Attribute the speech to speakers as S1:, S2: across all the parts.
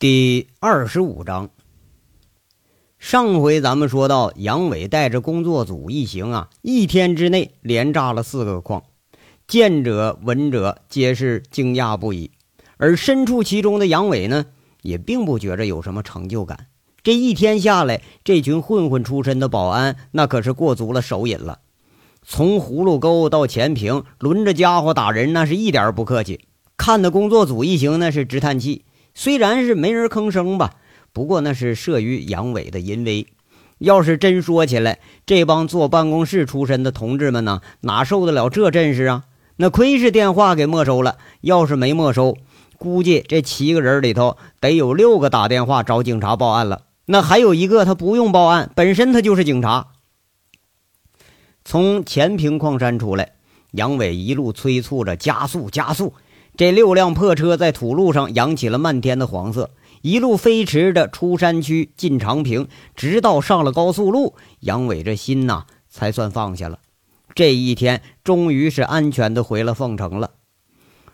S1: 第二十五章，上回咱们说到，杨伟带着工作组一行啊，一天之内连炸了四个矿，见者闻者皆是惊讶不已。而身处其中的杨伟呢，也并不觉着有什么成就感。这一天下来，这群混混出身的保安，那可是过足了手瘾了。从葫芦沟到前坪，轮着家伙打人，那是一点不客气。看的工作组一行那是直叹气。虽然是没人吭声吧，不过那是慑于杨伟的淫威。要是真说起来，这帮坐办公室出身的同志们呢，哪受得了这阵势啊？那亏是电话给没收了，要是没没收，估计这七个人里头得有六个打电话找警察报案了。那还有一个他不用报案，本身他就是警察。从前坪矿山出来，杨伟一路催促着加速加速。这六辆破车在土路上扬起了漫天的黄色，一路飞驰着出山区进长平，直到上了高速路，杨伟这心呐才算放下了。这一天终于是安全的回了凤城了。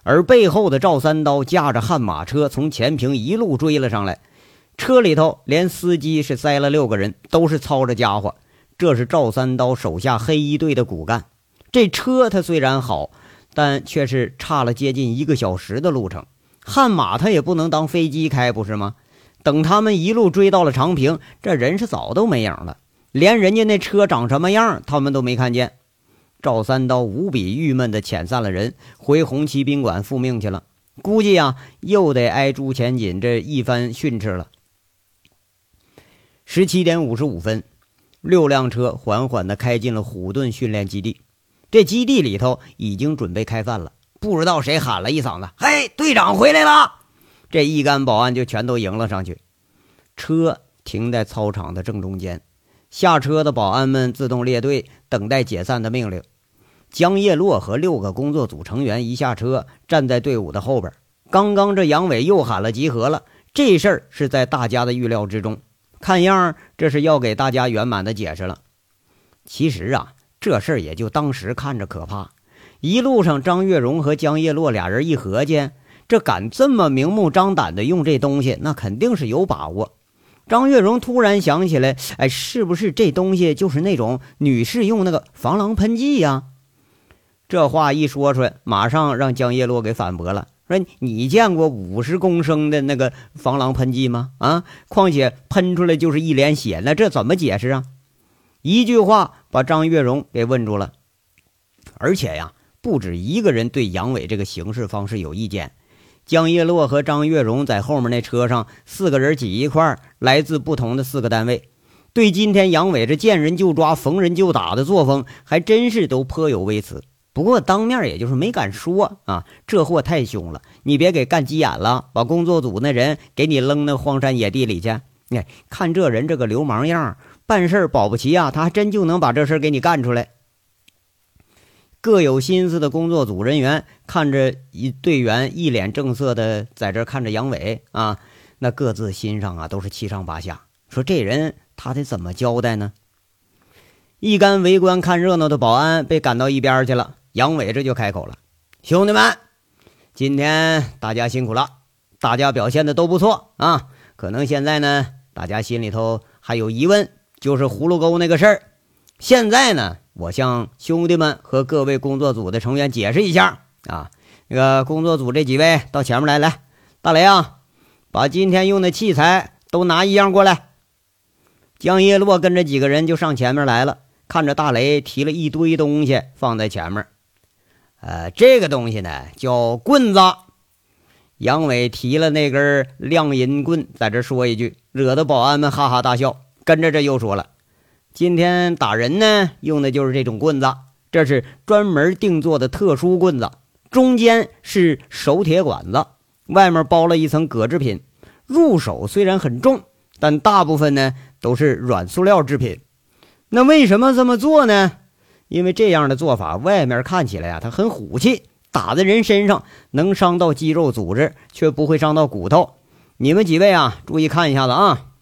S1: 而背后的赵三刀驾着悍马车从前坪一路追了上来，车里头连司机是塞了六个人，都是操着家伙。这是赵三刀手下黑衣队的骨干。这车他虽然好。但却是差了接近一个小时的路程，悍马他也不能当飞机开，不是吗？等他们一路追到了长平，这人是早都没影了，连人家那车长什么样，他们都没看见。赵三刀无比郁闷地遣散了人，回红旗宾馆复命去了。估计啊，又得挨朱前锦这一番训斥了。十七点五十五分，六辆车缓缓地开进了虎盾训练基地。这基地里头已经准备开饭了，不知道谁喊了一嗓子：“嘿，队长回来了！”这一干保安就全都迎了上去。车停在操场的正中间，下车的保安们自动列队，等待解散的命令。江叶落和六个工作组成员一下车，站在队伍的后边。刚刚这杨伟又喊了集合了，这事儿是在大家的预料之中，看样这是要给大家圆满的解释了。其实啊。这事儿也就当时看着可怕，一路上张月荣和江叶落俩人一合计，这敢这么明目张胆的用这东西，那肯定是有把握。张月荣突然想起来，哎，是不是这东西就是那种女士用那个防狼喷剂呀？这话一说出来，马上让江叶落给反驳了，说你见过五十公升的那个防狼喷剂吗？啊，况且喷出来就是一脸血，那这怎么解释啊？一句话把张月荣给问住了，而且呀，不止一个人对杨伟这个行事方式有意见。江叶落和张月荣在后面那车上，四个人挤一块，来自不同的四个单位，对今天杨伟这见人就抓、逢人就打的作风，还真是都颇有微词。不过当面也就是没敢说啊，这货太凶了，你别给干急眼了，把工作组那人给你扔那荒山野地里去。你，看这人这个流氓样。办事保不齐啊，他还真就能把这事给你干出来。各有心思的工作组人员看着一队员一脸正色的在这看着杨伟啊，那各自心上啊都是七上八下，说这人他得怎么交代呢？一干围观看热闹的保安被赶到一边去了，杨伟这就开口了：“兄弟们，今天大家辛苦了，大家表现的都不错啊。可能现在呢，大家心里头还有疑问。”就是葫芦沟那个事儿，现在呢，我向兄弟们和各位工作组的成员解释一下啊。那个工作组这几位到前面来，来，大雷啊，把今天用的器材都拿一样过来。江叶落跟着几个人就上前面来了，看着大雷提了一堆东西放在前面。呃，这个东西呢叫棍子。杨伟提了那根亮银棍，在这说一句，惹得保安们哈哈大笑。跟着这又说了，今天打人呢，用的就是这种棍子，这是专门定做的特殊棍子，中间是手铁管子，外面包了一层革制品，入手虽然很重，但大部分呢都是软塑料制品。那为什么这么做呢？因为这样的做法，外面看起来啊，它很虎气，打在人身上能伤到肌肉组织，却不会伤到骨头。你们几位啊，注意看一下子啊。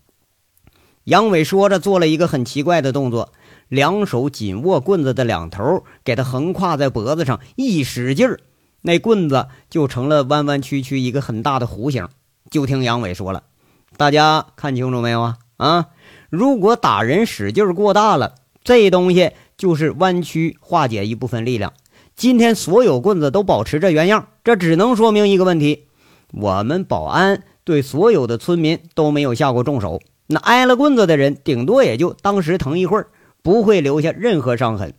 S1: 杨伟说着，做了一个很奇怪的动作，两手紧握棍子的两头，给他横挎在脖子上，一使劲儿，那棍子就成了弯弯曲曲一个很大的弧形。就听杨伟说了：“大家看清楚没有啊？啊，如果打人使劲过大了，这东西就是弯曲化解一部分力量。今天所有棍子都保持着原样，这只能说明一个问题：我们保安对所有的村民都没有下过重手。那挨了棍子的人，顶多也就当时疼一会儿，不会留下任何伤痕。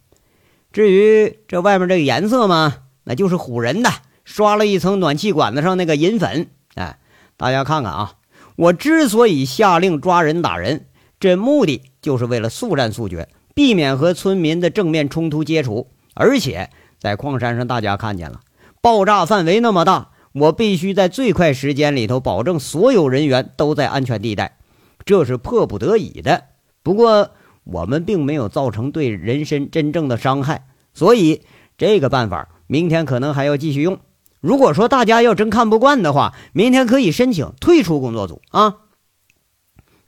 S1: 至于这外面这个颜色嘛，那就是唬人的，刷了一层暖气管子上那个银粉。哎，大家看看啊，我之所以下令抓人打人，这目的就是为了速战速决，避免和村民的正面冲突接触，而且。在矿山上，大家看见了，爆炸范围那么大，我必须在最快时间里头保证所有人员都在安全地带，这是迫不得已的。不过我们并没有造成对人身真正的伤害，所以这个办法明天可能还要继续用。如果说大家要真看不惯的话，明天可以申请退出工作组啊。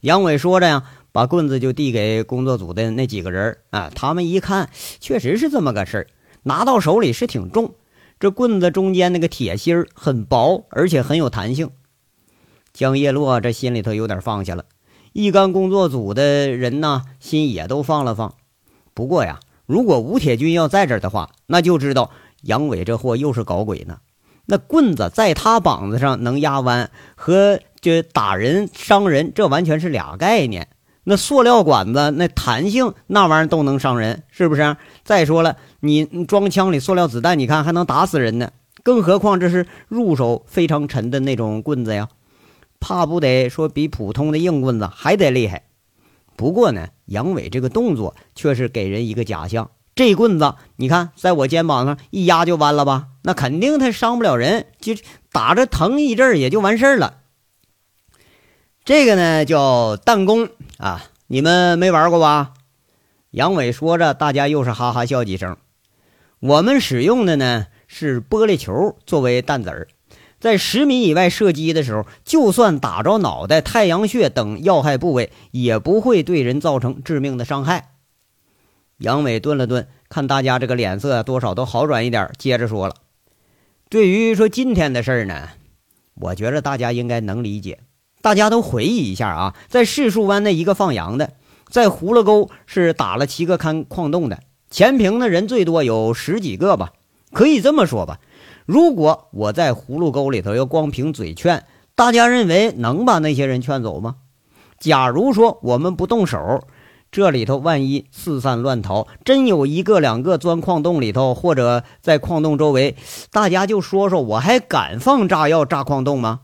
S1: 杨伟说着呀，把棍子就递给工作组的那几个人啊，他们一看，确实是这么个事儿。拿到手里是挺重，这棍子中间那个铁芯很薄，而且很有弹性。江叶落这心里头有点放下了，一干工作组的人呢，心也都放了放。不过呀，如果吴铁军要在这儿的话，那就知道杨伟这货又是搞鬼呢。那棍子在他膀子上能压弯，和这打人伤人，这完全是俩概念。那塑料管子那弹性那玩意儿都能伤人，是不是？再说了，你装枪里塑料子弹，你看还能打死人呢，更何况这是入手非常沉的那种棍子呀，怕不得说比普通的硬棍子还得厉害。不过呢，杨伟这个动作却是给人一个假象，这棍子你看在我肩膀上一压就弯了吧？那肯定他伤不了人，就打着疼一阵也就完事儿了。这个呢叫弹弓啊，你们没玩过吧？杨伟说着，大家又是哈哈笑几声。我们使用的呢是玻璃球作为弹子儿，在十米以外射击的时候，就算打着脑袋、太阳穴等要害部位，也不会对人造成致命的伤害。杨伟顿了顿，看大家这个脸色多少都好转一点，接着说了：“对于说今天的事儿呢，我觉得大家应该能理解。”大家都回忆一下啊，在柿树湾那一个放羊的，在葫芦沟是打了七个看矿洞的，前平的人最多有十几个吧。可以这么说吧，如果我在葫芦沟里头要光凭嘴劝，大家认为能把那些人劝走吗？假如说我们不动手，这里头万一四散乱逃，真有一个两个钻矿洞里头，或者在矿洞周围，大家就说说，我还敢放炸药炸矿洞吗？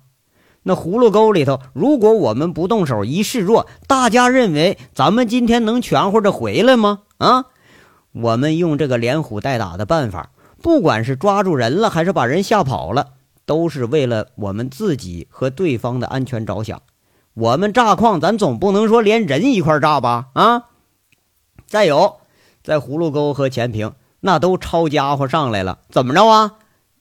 S1: 那葫芦沟里头，如果我们不动手，一示弱，大家认为咱们今天能全乎着回来吗？啊，我们用这个连唬带打的办法，不管是抓住人了，还是把人吓跑了，都是为了我们自己和对方的安全着想。我们炸矿，咱总不能说连人一块炸吧？啊，再有，在葫芦沟和前平，那都抄家伙上来了，怎么着啊？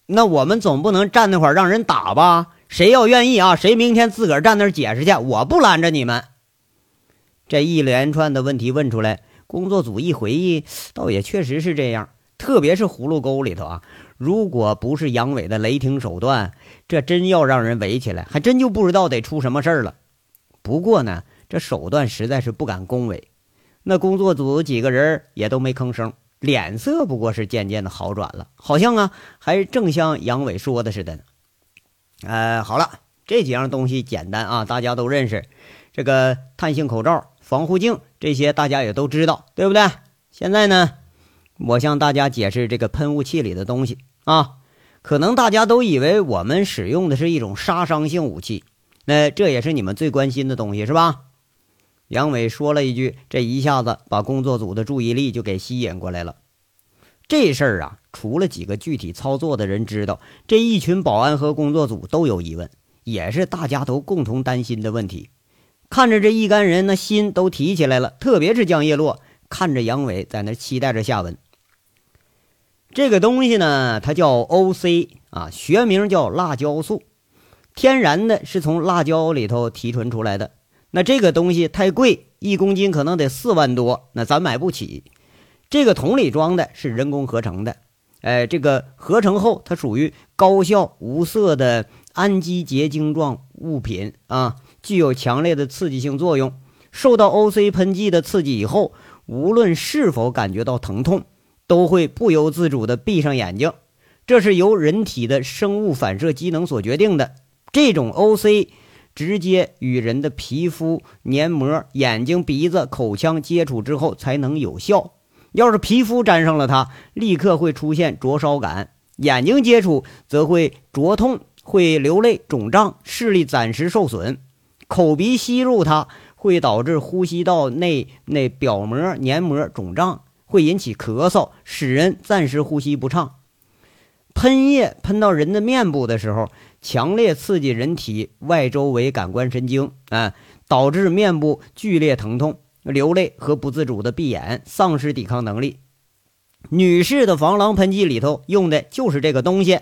S1: 那我们总不能站那块让人打吧？谁要愿意啊？谁明天自个儿站那儿解释去？我不拦着你们。这一连串的问题问出来，工作组一回忆，倒也确实是这样。特别是葫芦沟里头啊，如果不是杨伟的雷霆手段，这真要让人围起来，还真就不知道得出什么事儿了。不过呢，这手段实在是不敢恭维。那工作组几个人也都没吭声，脸色不过是渐渐的好转了，好像啊，还正像杨伟说的似的呢。呃，好了，这几样东西简单啊，大家都认识。这个碳性口罩、防护镜这些大家也都知道，对不对？现在呢，我向大家解释这个喷雾器里的东西啊。可能大家都以为我们使用的是一种杀伤性武器，那这也是你们最关心的东西，是吧？杨伟说了一句，这一下子把工作组的注意力就给吸引过来了。这事儿啊，除了几个具体操作的人知道，这一群保安和工作组都有疑问，也是大家都共同担心的问题。看着这一干人，那心都提起来了。特别是江叶落，看着杨伟在那期待着下文。这个东西呢，它叫 O.C. 啊，学名叫辣椒素，天然的是从辣椒里头提纯出来的。那这个东西太贵，一公斤可能得四万多，那咱买不起。这个桶里装的是人工合成的，哎，这个合成后它属于高效无色的氨基结晶状物品啊，具有强烈的刺激性作用。受到 O.C. 喷剂的刺激以后，无论是否感觉到疼痛，都会不由自主地闭上眼睛。这是由人体的生物反射机能所决定的。这种 O.C. 直接与人的皮肤、黏膜、眼睛、鼻子、口腔接触之后才能有效。要是皮肤沾上了它，立刻会出现灼烧感；眼睛接触则会灼痛，会流泪、肿胀，视力暂时受损；口鼻吸入它。会导致呼吸道内内表膜黏膜肿胀，会引起咳嗽，使人暂时呼吸不畅。喷液喷到人的面部的时候，强烈刺激人体外周围感官神经，啊，导致面部剧烈疼痛、流泪和不自主的闭眼，丧失抵抗能力。女士的防狼喷剂里头用的就是这个东西。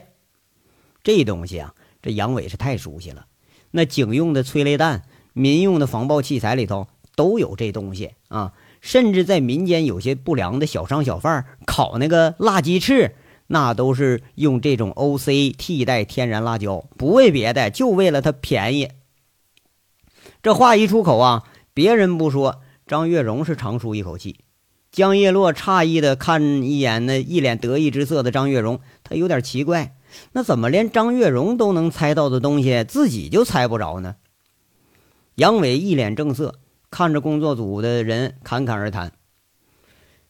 S1: 这东西啊，这杨伟是太熟悉了。那警用的催泪弹。民用的防爆器材里头都有这东西啊，甚至在民间有些不良的小商小贩烤那个辣鸡翅，那都是用这种 O.C. 替代天然辣椒，不为别的，就为了它便宜。这话一出口啊，别人不说，张月荣是长舒一口气。江叶落诧异的看一眼那一脸得意之色的张月荣，他有点奇怪，那怎么连张月荣都能猜到的东西，自己就猜不着呢？杨伟一脸正色，看着工作组的人侃侃而谈：“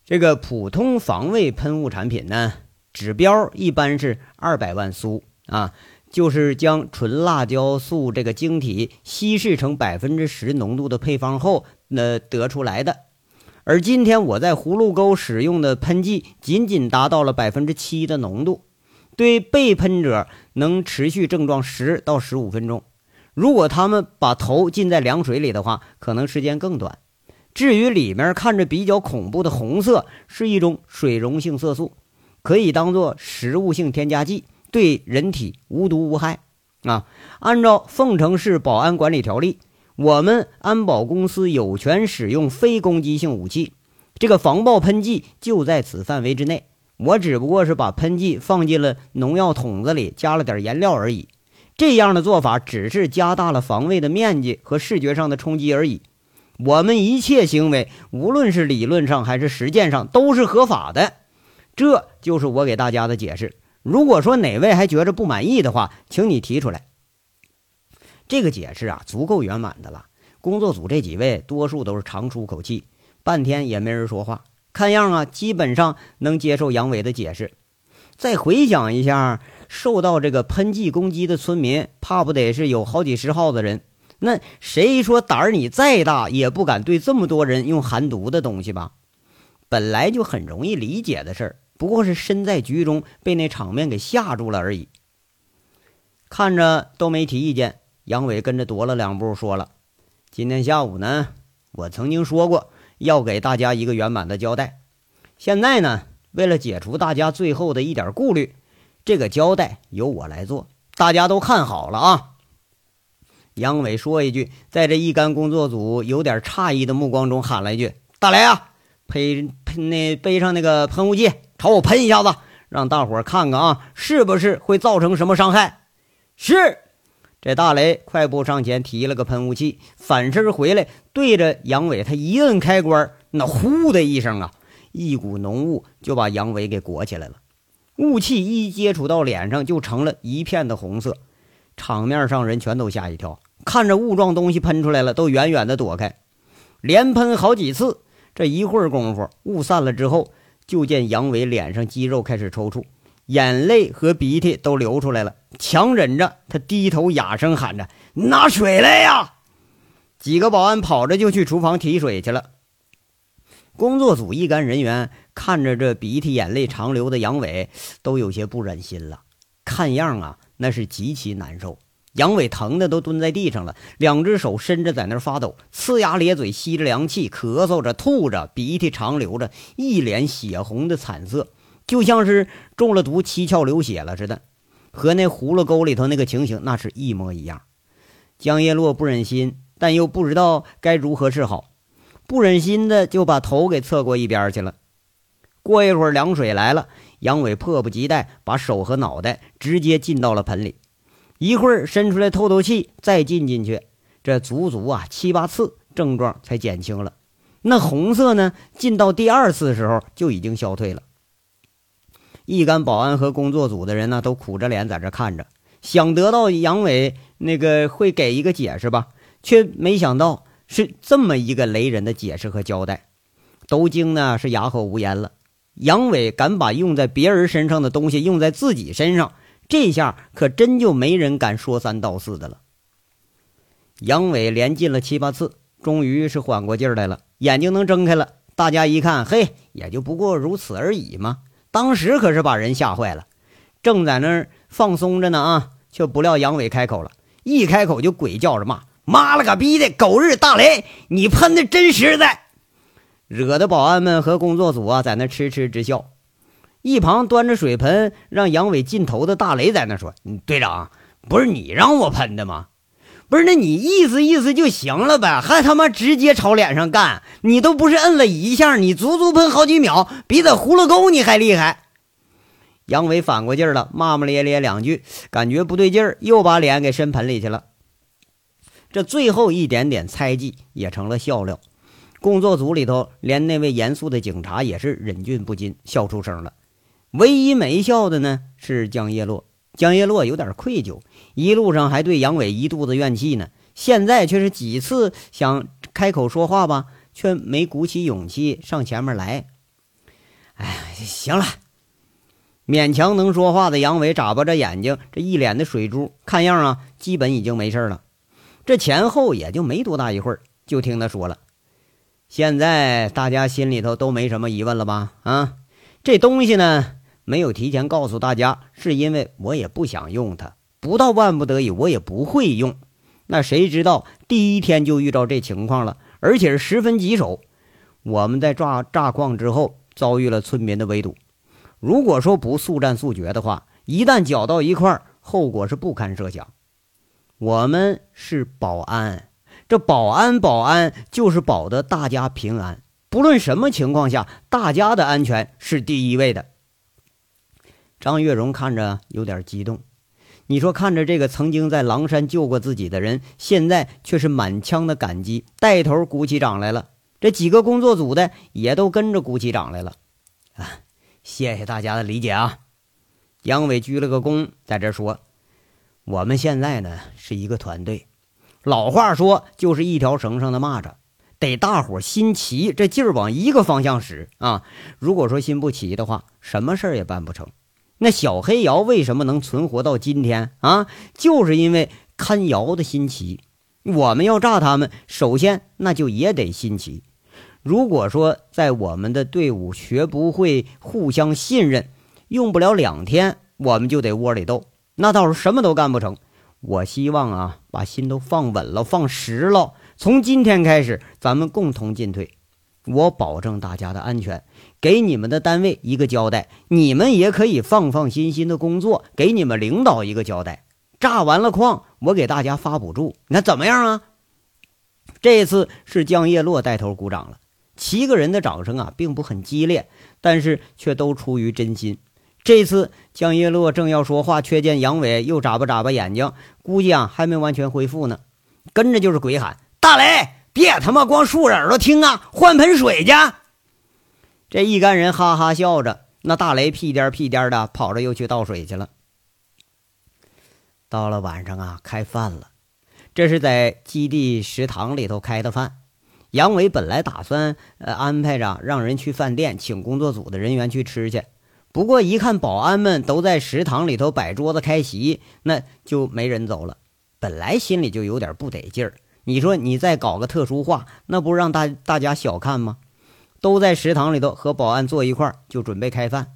S1: 这个普通防卫喷雾产品呢，指标一般是二百万苏啊，就是将纯辣椒素这个晶体稀释成百分之十浓度的配方后，那得出来的。而今天我在葫芦沟使用的喷剂，仅仅达到了百分之七的浓度，对被喷者能持续症状十到十五分钟。”如果他们把头浸在凉水里的话，可能时间更短。至于里面看着比较恐怖的红色，是一种水溶性色素，可以当做食物性添加剂，对人体无毒无害。啊，按照凤城市保安管理条例，我们安保公司有权使用非攻击性武器，这个防爆喷剂就在此范围之内。我只不过是把喷剂放进了农药桶子里，加了点颜料而已。这样的做法只是加大了防卫的面积和视觉上的冲击而已。我们一切行为，无论是理论上还是实践上，都是合法的。这就是我给大家的解释。如果说哪位还觉着不满意的话，请你提出来。这个解释啊，足够圆满的了。工作组这几位多数都是长出口气，半天也没人说话。看样啊，基本上能接受杨伟的解释。再回想一下。受到这个喷剂攻击的村民，怕不得是有好几十号的人。那谁说胆儿你再大，也不敢对这么多人用含毒的东西吧？本来就很容易理解的事儿，不过是身在局中被那场面给吓住了而已。看着都没提意见，杨伟跟着踱了两步，说了：“今天下午呢，我曾经说过要给大家一个圆满的交代。现在呢，为了解除大家最后的一点顾虑。”这个交代由我来做，大家都看好了啊！杨伟说一句，在这一干工作组有点诧异的目光中喊了一句：“大雷啊，喷喷那背上那个喷雾剂，朝我喷一下子，让大伙看看啊，是不是会造成什么伤害？”是。这大雷快步上前提了个喷雾器，反身回来对着杨伟他一摁开关，那呼的一声啊，一股浓雾就把杨伟给裹起来了。雾气一接触到脸上，就成了一片的红色，场面上人全都吓一跳，看着雾状东西喷出来了，都远远的躲开。连喷好几次，这一会儿功夫，雾散了之后，就见杨伟脸上肌肉开始抽搐，眼泪和鼻涕都流出来了，强忍着，他低头哑声喊着：“拿水来呀！”几个保安跑着就去厨房提水去了。工作组一干人员看着这鼻涕眼泪长流的杨伟，都有些不忍心了。看样啊，那是极其难受。杨伟疼的都蹲在地上了，两只手伸着在那儿发抖，呲牙咧嘴吸着凉气，咳嗽着吐着，鼻涕长流着，一脸血红的惨色，就像是中了毒七窍流血了似的，和那葫芦沟里头那个情形那是一模一样。江叶落不忍心，但又不知道该如何是好。不忍心的就把头给侧过一边去了。过一会儿，凉水来了，杨伟迫不及待把手和脑袋直接浸到了盆里。一会儿伸出来透透气，再进进去，这足足啊七八次，症状才减轻了。那红色呢，进到第二次的时候就已经消退了。一干保安和工作组的人呢，都苦着脸在这看着，想得到杨伟那个会给一个解释吧，却没想到是这么一个雷人的解释和交代，都惊呢是哑口无言了。杨伟敢把用在别人身上的东西用在自己身上，这下可真就没人敢说三道四的了。杨伟连进了七八次，终于是缓过劲来了，眼睛能睁开了。大家一看，嘿，也就不过如此而已嘛。当时可是把人吓坏了，正在那儿放松着呢啊，却不料杨伟开口了，一开口就鬼叫着骂：“妈了个逼的，狗日大雷！你喷的真实在！”惹得保安们和工作组啊，在那痴痴直笑。一旁端着水盆让杨伟进头的大雷在那说：“队长，不是你让我喷的吗？不是，那你意思意思就行了呗，还他妈直接朝脸上干！你都不是摁了一下，你足足喷好几秒，比在葫芦沟你还厉害。”杨伟反过劲儿了，骂骂咧咧两句，感觉不对劲儿，又把脸给伸盆里去了。这最后一点点猜忌也成了笑料。工作组里头，连那位严肃的警察也是忍俊不禁，笑出声了。唯一没笑的呢，是江叶落。江叶落有点愧疚，一路上还对杨伟一肚子怨气呢。现在却是几次想开口说话吧，却没鼓起勇气上前面来。哎，行了，勉强能说话的杨伟眨巴着眼睛，这一脸的水珠，看样啊，基本已经没事了。这前后也就没多大一会儿，就听他说了。现在大家心里头都没什么疑问了吧？啊，这东西呢，没有提前告诉大家，是因为我也不想用它，不到万不得已我也不会用。那谁知道第一天就遇到这情况了，而且是十分棘手。我们在炸炸矿之后遭遇了村民的围堵，如果说不速战速决的话，一旦搅到一块儿，后果是不堪设想。我们是保安。这保安，保安就是保的大家平安。不论什么情况下，大家的安全是第一位的。张月荣看着有点激动。你说，看着这个曾经在狼山救过自己的人，现在却是满腔的感激，带头鼓起掌来了。这几个工作组的也都跟着鼓起掌来了。啊，谢谢大家的理解啊！杨伟鞠了个躬，在这说：“我们现在呢是一个团队。”老话说，就是一条绳上的蚂蚱，得大伙心齐，这劲儿往一个方向使啊！如果说心不齐的话，什么事儿也办不成。那小黑窑为什么能存活到今天啊？就是因为看窑的心齐。我们要炸他们，首先那就也得心齐。如果说在我们的队伍学不会互相信任，用不了两天，我们就得窝里斗，那到时候什么都干不成。我希望啊，把心都放稳了，放实了。从今天开始，咱们共同进退。我保证大家的安全，给你们的单位一个交代。你们也可以放放心心的工作，给你们领导一个交代。炸完了矿，我给大家发补助，那怎么样啊？这次是江叶落带头鼓掌了，七个人的掌声啊，并不很激烈，但是却都出于真心。这次江月落正要说话，却见杨伟又眨巴眨巴眼睛，估计啊还没完全恢复呢。跟着就是鬼喊：“大雷，别他妈光竖着耳朵听啊，换盆水去！”这一干人哈哈笑着，那大雷屁颠屁颠的跑着又去倒水去了。到了晚上啊，开饭了，这是在基地食堂里头开的饭。杨伟本来打算呃安排着让人去饭店请工作组的人员去吃去。不过一看保安们都在食堂里头摆桌子开席，那就没人走了。本来心里就有点不得劲儿，你说你再搞个特殊化，那不让大大家小看吗？都在食堂里头和保安坐一块儿，就准备开饭。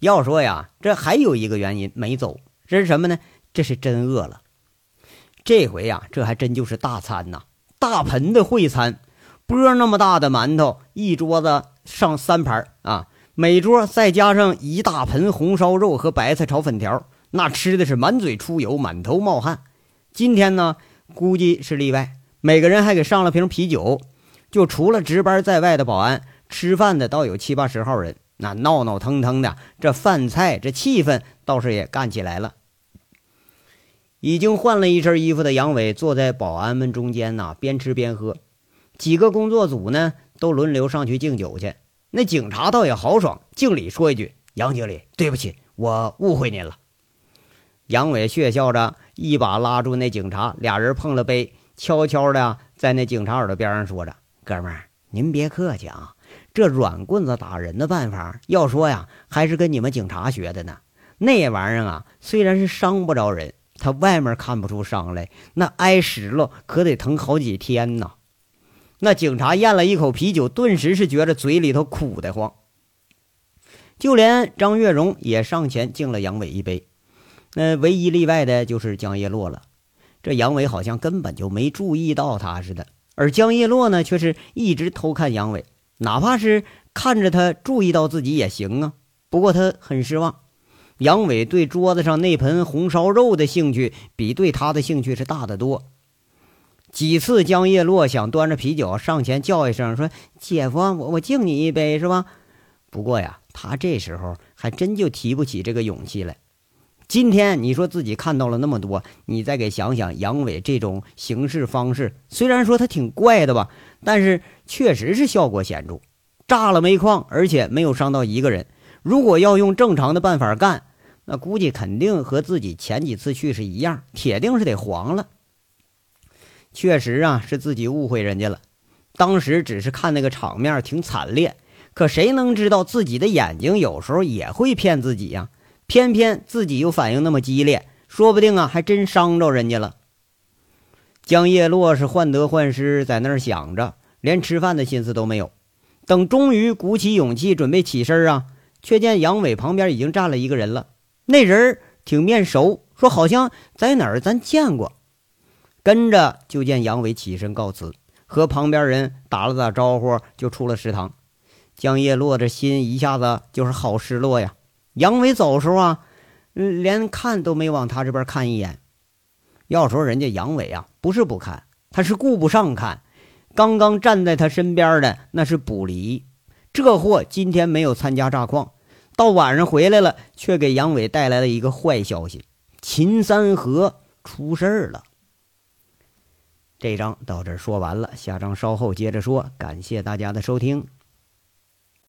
S1: 要说呀，这还有一个原因没走，这是什么呢？这是真饿了。这回呀，这还真就是大餐呐，大盆的烩餐，钵那么大的馒头，一桌子上三盘啊。每桌再加上一大盆红烧肉和白菜炒粉条，那吃的是满嘴出油，满头冒汗。今天呢，估计是例外，每个人还给上了瓶啤酒。就除了值班在外的保安，吃饭的倒有七八十号人，那闹闹腾腾的，这饭菜这气氛倒是也干起来了。已经换了一身衣服的杨伟坐在保安们中间呐，边吃边喝。几个工作组呢，都轮流上去敬酒去。那警察倒也豪爽，敬礼说一句：“杨经理，对不起，我误会您了。”杨伟血笑着，一把拉住那警察，俩人碰了杯，悄悄的在那警察耳朵边上说着：“哥们儿，您别客气啊，这软棍子打人的办法，要说呀，还是跟你们警察学的呢。那玩意儿啊，虽然是伤不着人。”他外面看不出伤来，那挨实了可得疼好几天呢。那警察咽了一口啤酒，顿时是觉得嘴里头苦得慌。就连张月荣也上前敬了杨伟一杯。那唯一例外的就是江叶落了。这杨伟好像根本就没注意到他似的，而江叶落呢，却是一直偷看杨伟，哪怕是看着他注意到自己也行啊。不过他很失望。杨伟对桌子上那盆红烧肉的兴趣，比对他的兴趣是大得多。几次，江叶落想端着啤酒上前叫一声，说：“姐夫，我我敬你一杯，是吧？”不过呀，他这时候还真就提不起这个勇气来。今天你说自己看到了那么多，你再给想想杨伟这种行事方式，虽然说他挺怪的吧，但是确实是效果显著，炸了煤矿，而且没有伤到一个人。如果要用正常的办法干，那估计肯定和自己前几次去是一样，铁定是得黄了。确实啊，是自己误会人家了。当时只是看那个场面挺惨烈，可谁能知道自己的眼睛有时候也会骗自己呀？偏偏自己又反应那么激烈，说不定啊，还真伤着人家了。江叶落是患得患失，在那儿想着，连吃饭的心思都没有。等终于鼓起勇气准备起身啊。却见杨伟旁边已经站了一个人了，那人挺面熟，说好像在哪儿咱见过。跟着就见杨伟起身告辞，和旁边人打了打招呼，就出了食堂。江叶落这心一下子就是好失落呀。杨伟走时候啊，连看都没往他这边看一眼。要说人家杨伟啊，不是不看，他是顾不上看。刚刚站在他身边的那是卜离。这货今天没有参加炸矿，到晚上回来了，却给杨伟带来了一个坏消息：秦三河出事儿了。这章到这儿说完了，下章稍后接着说。感谢大家的收听。